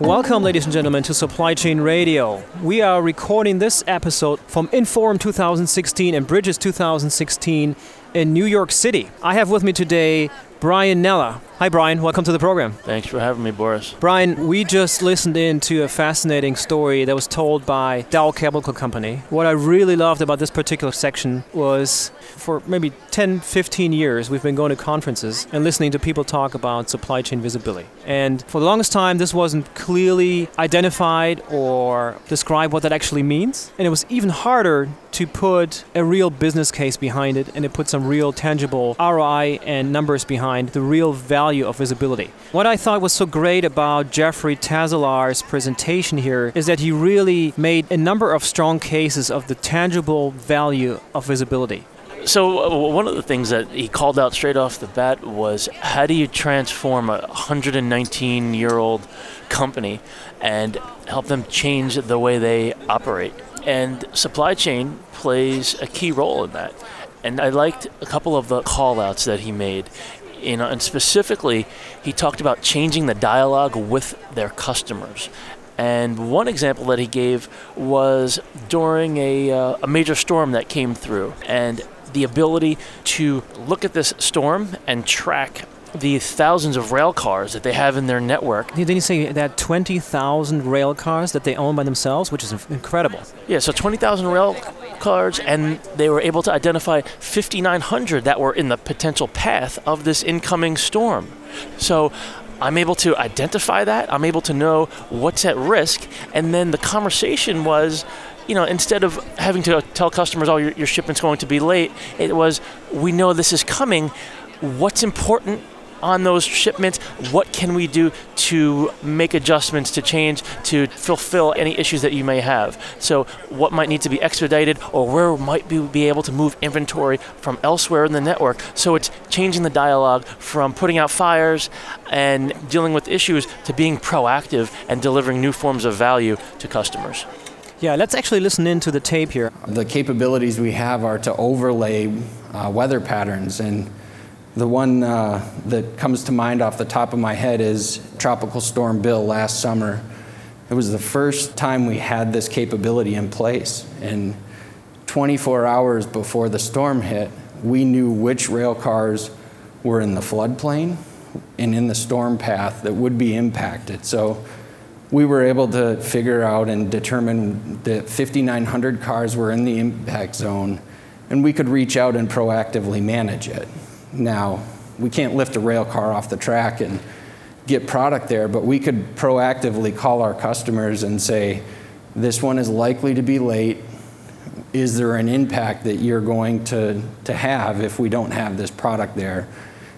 Welcome, ladies and gentlemen, to Supply Chain Radio. We are recording this episode from Inforum 2016 and Bridges 2016 in New York City. I have with me today Bryan Nella. Hi, Bryan. Welcome to the program. Thanks for having me, Boris. Bryan, we just listened in to a fascinating story that was told by Dow Chemical Company. What I really loved about this particular section was for maybe 10, 15 years, we've been going to conferences and listening to people talk about supply chain visibility. And for the longest time, this wasn't clearly identified or described what that actually means. And it was even harder to put a real business case behind it and to put some real tangible ROI and numbers behind the real value of visibility. What I thought was so great about Jeffrey Tazalar's presentation here is that he really made a number of strong cases of the tangible value of visibility. So, uh, one of the things that he called out straight off the bat was how do you transform a 119 year old company and help them change the way they operate? And supply chain plays a key role in that. And I liked a couple of the call outs that he made. You know, and specifically, he talked about changing the dialogue with their customers. And one example that he gave was during a, uh, a major storm that came through. And the ability to look at this storm and track the thousands of rail cars that they have in their network. Didn't you say that 20,000 rail cars that they own by themselves, which is incredible? Yeah, so 20,000 rail cars, and they were able to identify 5,900 that were in the potential path of this incoming storm. So I'm able to identify that, I'm able to know what's at risk, and then the conversation was you know, instead of having to tell customers, oh, your, your shipment's going to be late, it was, we know this is coming. What's important on those shipments? What can we do to make adjustments, to change, to fulfill any issues that you may have? So, what might need to be expedited, or where might we be able to move inventory from elsewhere in the network? So, it's changing the dialogue from putting out fires and dealing with issues to being proactive and delivering new forms of value to customers. Yeah, let's actually listen into the tape here. The capabilities we have are to overlay uh, weather patterns, and the one uh, that comes to mind off the top of my head is Tropical Storm Bill last summer. It was the first time we had this capability in place, and 24 hours before the storm hit, we knew which rail cars were in the floodplain and in the storm path that would be impacted. So we were able to figure out and determine that 5,900 cars were in the impact zone, and we could reach out and proactively manage it. Now, we can't lift a rail car off the track and get product there, but we could proactively call our customers and say, this one is likely to be late. Is there an impact that you're going to, to have if we don't have this product there?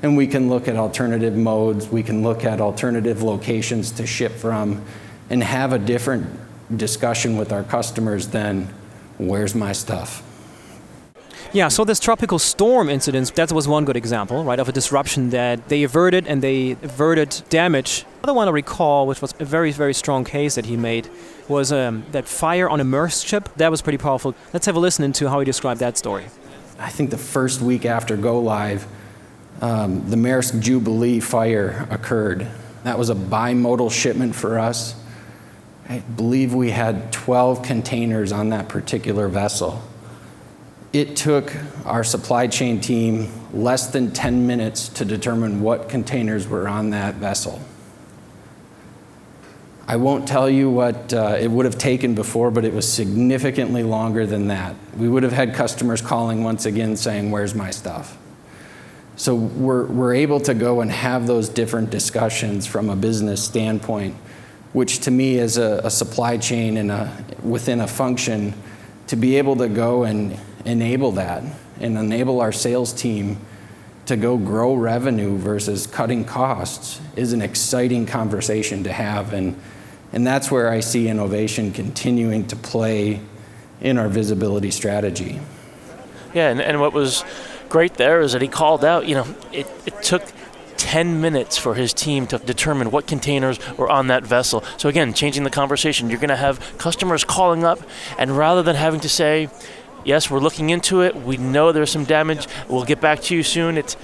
And we can look at alternative modes, we can look at alternative locations to ship from, and have a different discussion with our customers than where's my stuff. Yeah, so this tropical storm incident, that was one good example, right, of a disruption that they averted and they averted damage. Another one I recall, which was a very, very strong case that he made, was um, that fire on a Maersk ship. That was pretty powerful. Let's have a listen into how he described that story. I think the first week after go live, um, the Maersk Jubilee fire occurred. That was a bimodal shipment for us. I believe we had 12 containers on that particular vessel. It took our supply chain team less than 10 minutes to determine what containers were on that vessel. I won't tell you what uh, it would have taken before, but it was significantly longer than that. We would have had customers calling once again saying, Where's my stuff? So we're, we're able to go and have those different discussions from a business standpoint which to me is a, a supply chain and a, within a function to be able to go and enable that and enable our sales team to go grow revenue versus cutting costs is an exciting conversation to have and and that's where I see innovation continuing to play in our visibility strategy. Yeah, and, and what was great there is that he called out, you know, it, it took 10 minutes for his team to determine what containers were on that vessel. So, again, changing the conversation. You're going to have customers calling up, and rather than having to say, Yes, we're looking into it, we know there's some damage, we'll get back to you soon, it's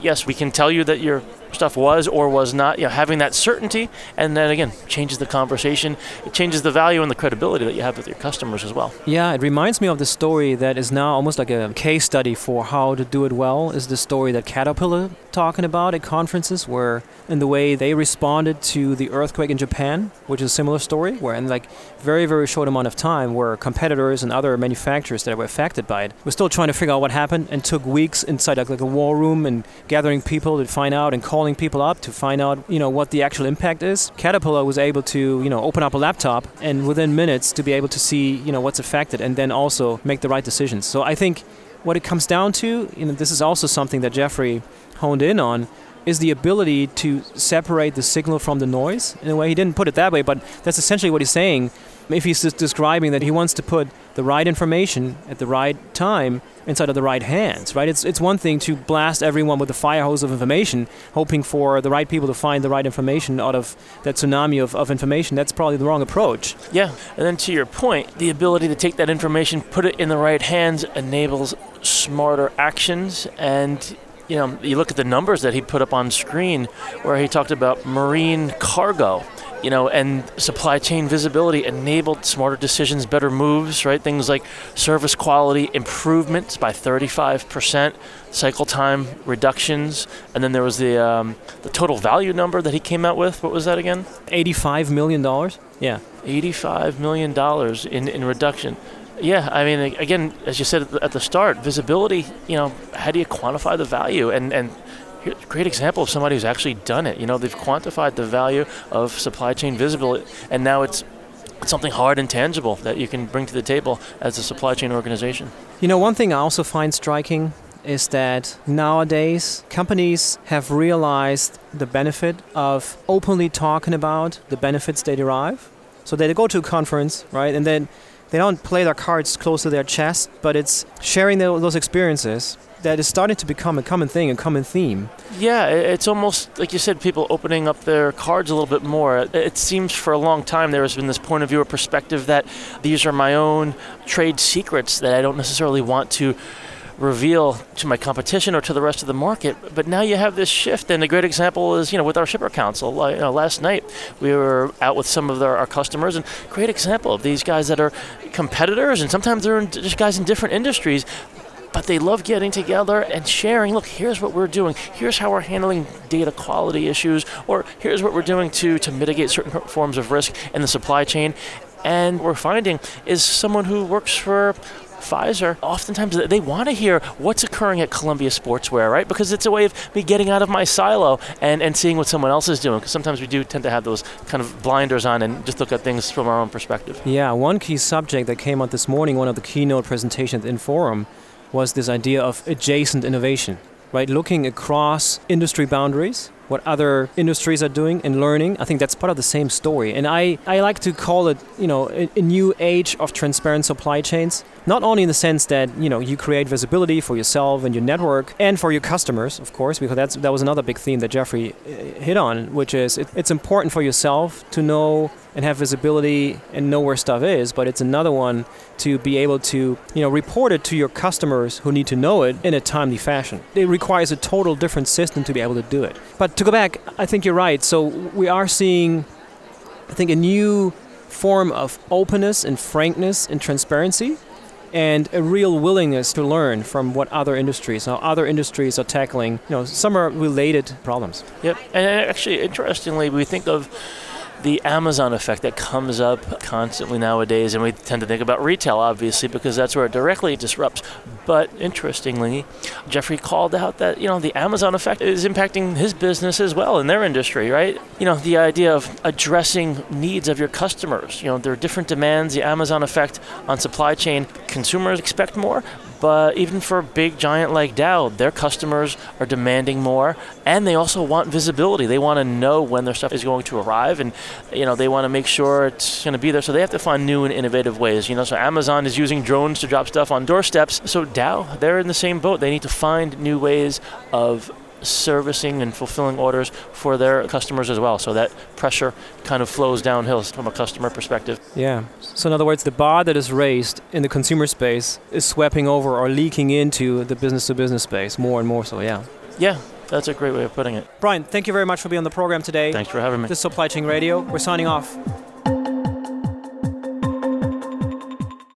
yes, we can tell you that your stuff was or was not. You know, having that certainty, and then again, changes the conversation. It changes the value and the credibility that you have with your customers as well. Yeah, it reminds me of the story that is now almost like a case study for how to do it well. Is the story that Caterpillar talking about at conferences, where in the way they responded to the earthquake in Japan, which is a similar story, where in like very very short amount of time, where competitors and other manufacturers that were affected by it were still trying to figure out what happened and took weeks inside like, like a war room and gathering people to find out and calling people up to find out you know what the actual impact is. Caterpillar was able to you know open up a laptop and within minutes to be able to see you know what's affected and then also make the right decisions. So I think what it comes down to, you know, this is also something that Jeffrey honed in on, is the ability to separate the signal from the noise. In a way, he didn't put it that way, but that's essentially what he's saying. If he's describing that he wants to put the right information at the right time inside of the right hands, right? It's, it's one thing to blast everyone with a fire hose of information, hoping for the right people to find the right information out of that tsunami of, of information. That's probably the wrong approach. Yeah, and then to your point, the ability to take that information, put it in the right hands, enables smarter actions and you know, you look at the numbers that he put up on screen where he talked about marine cargo you know, and supply chain visibility enabled smarter decisions, better moves, right? Things like service quality improvements by 35%, cycle time reductions, and then there was the um, the total value number that he came out with. What was that again? 85 million dollars. Yeah. 85 million dollars in in reduction. Yeah, I mean, again, as you said at the start, visibility. You know, how do you quantify the value? And and great example of somebody who's actually done it. You know, they've quantified the value of supply chain visibility, and now it's something hard and tangible that you can bring to the table as a supply chain organization. You know, one thing I also find striking is that nowadays companies have realized the benefit of openly talking about the benefits they derive. So they go to a conference, right, and then they don't play their cards close to their chest, but it's sharing those experiences that is starting to become a common thing, a common theme. Yeah, it's almost like you said, people opening up their cards a little bit more. It seems for a long time there has been this point of view or perspective that these are my own trade secrets that I don't necessarily want to reveal to my competition or to the rest of the market. But now you have this shift, and a great example is you know with our shipper council. You know, last night we were out with some of our customers, and great example of these guys that are competitors, and sometimes they're just guys in different industries but they love getting together and sharing. Look, here's what we're doing. Here's how we're handling data quality issues, or here's what we're doing to to mitigate certain forms of risk in the supply chain. And what we're finding is someone who works for Pfizer, oftentimes they want to hear what's occurring at Columbia Sportswear, right? Because it's a way of me getting out of my silo and, and seeing what someone else is doing. Because sometimes we do tend to have those kind of blinders on and just look at things from our own perspective. Yeah, one key subject that came out this morning, one of the keynote presentations Inforum, was this idea of adjacent innovation, right? Looking across industry boundaries, what other industries are doing and learning. I think that's part of the same story. And I, I like to call it, you know, a, a new age of transparent supply chains not only in the sense that you know you create visibility for yourself and your network and for your customers, of course, because that's that was another big theme that Jeffrey uh, hit on, which is it, it's important for yourself to know and have visibility and know where stuff is, but it's another one to be able to you know report it to your customers who need to know it in a timely fashion. It requires a total different system to be able to do it. But to go back, I think you're right. So we are seeing, I think, a new form of openness and frankness and transparency and a real willingness to learn from what other industries, how other industries are tackling, you know, some are related problems. Yep, and actually, interestingly, we think of the Amazon effect that comes up constantly nowadays, and we tend to think about retail, obviously, because that's where it directly disrupts. But interestingly, Jeffrey called out that you know the Amazon effect is impacting his business as well in their industry, right? You know, the idea of addressing needs of your customers. You know, there are different demands. The Amazon effect on supply chain, consumers expect more, but even for a big giant like Dow, their customers are demanding more, and they also want visibility. They want to know when their stuff is going to arrive, and you know they want to make sure it's going to be there. So they have to find new and innovative ways. You know, so Amazon is using drones to drop stuff on doorsteps. So Dow, they're in the same boat. They need to find new ways of servicing and fulfilling orders for their customers as well. So that pressure kind of flows downhill from a customer perspective. Yeah. So in other words, the bar that is raised in the consumer space is sweeping over or leaking into the business to business space more and more so, yeah. Yeah, That's a great way of putting it. Bryan, thank you very much for being on the program today. Thanks for having me. This is Supply Chain Radio. We're signing off.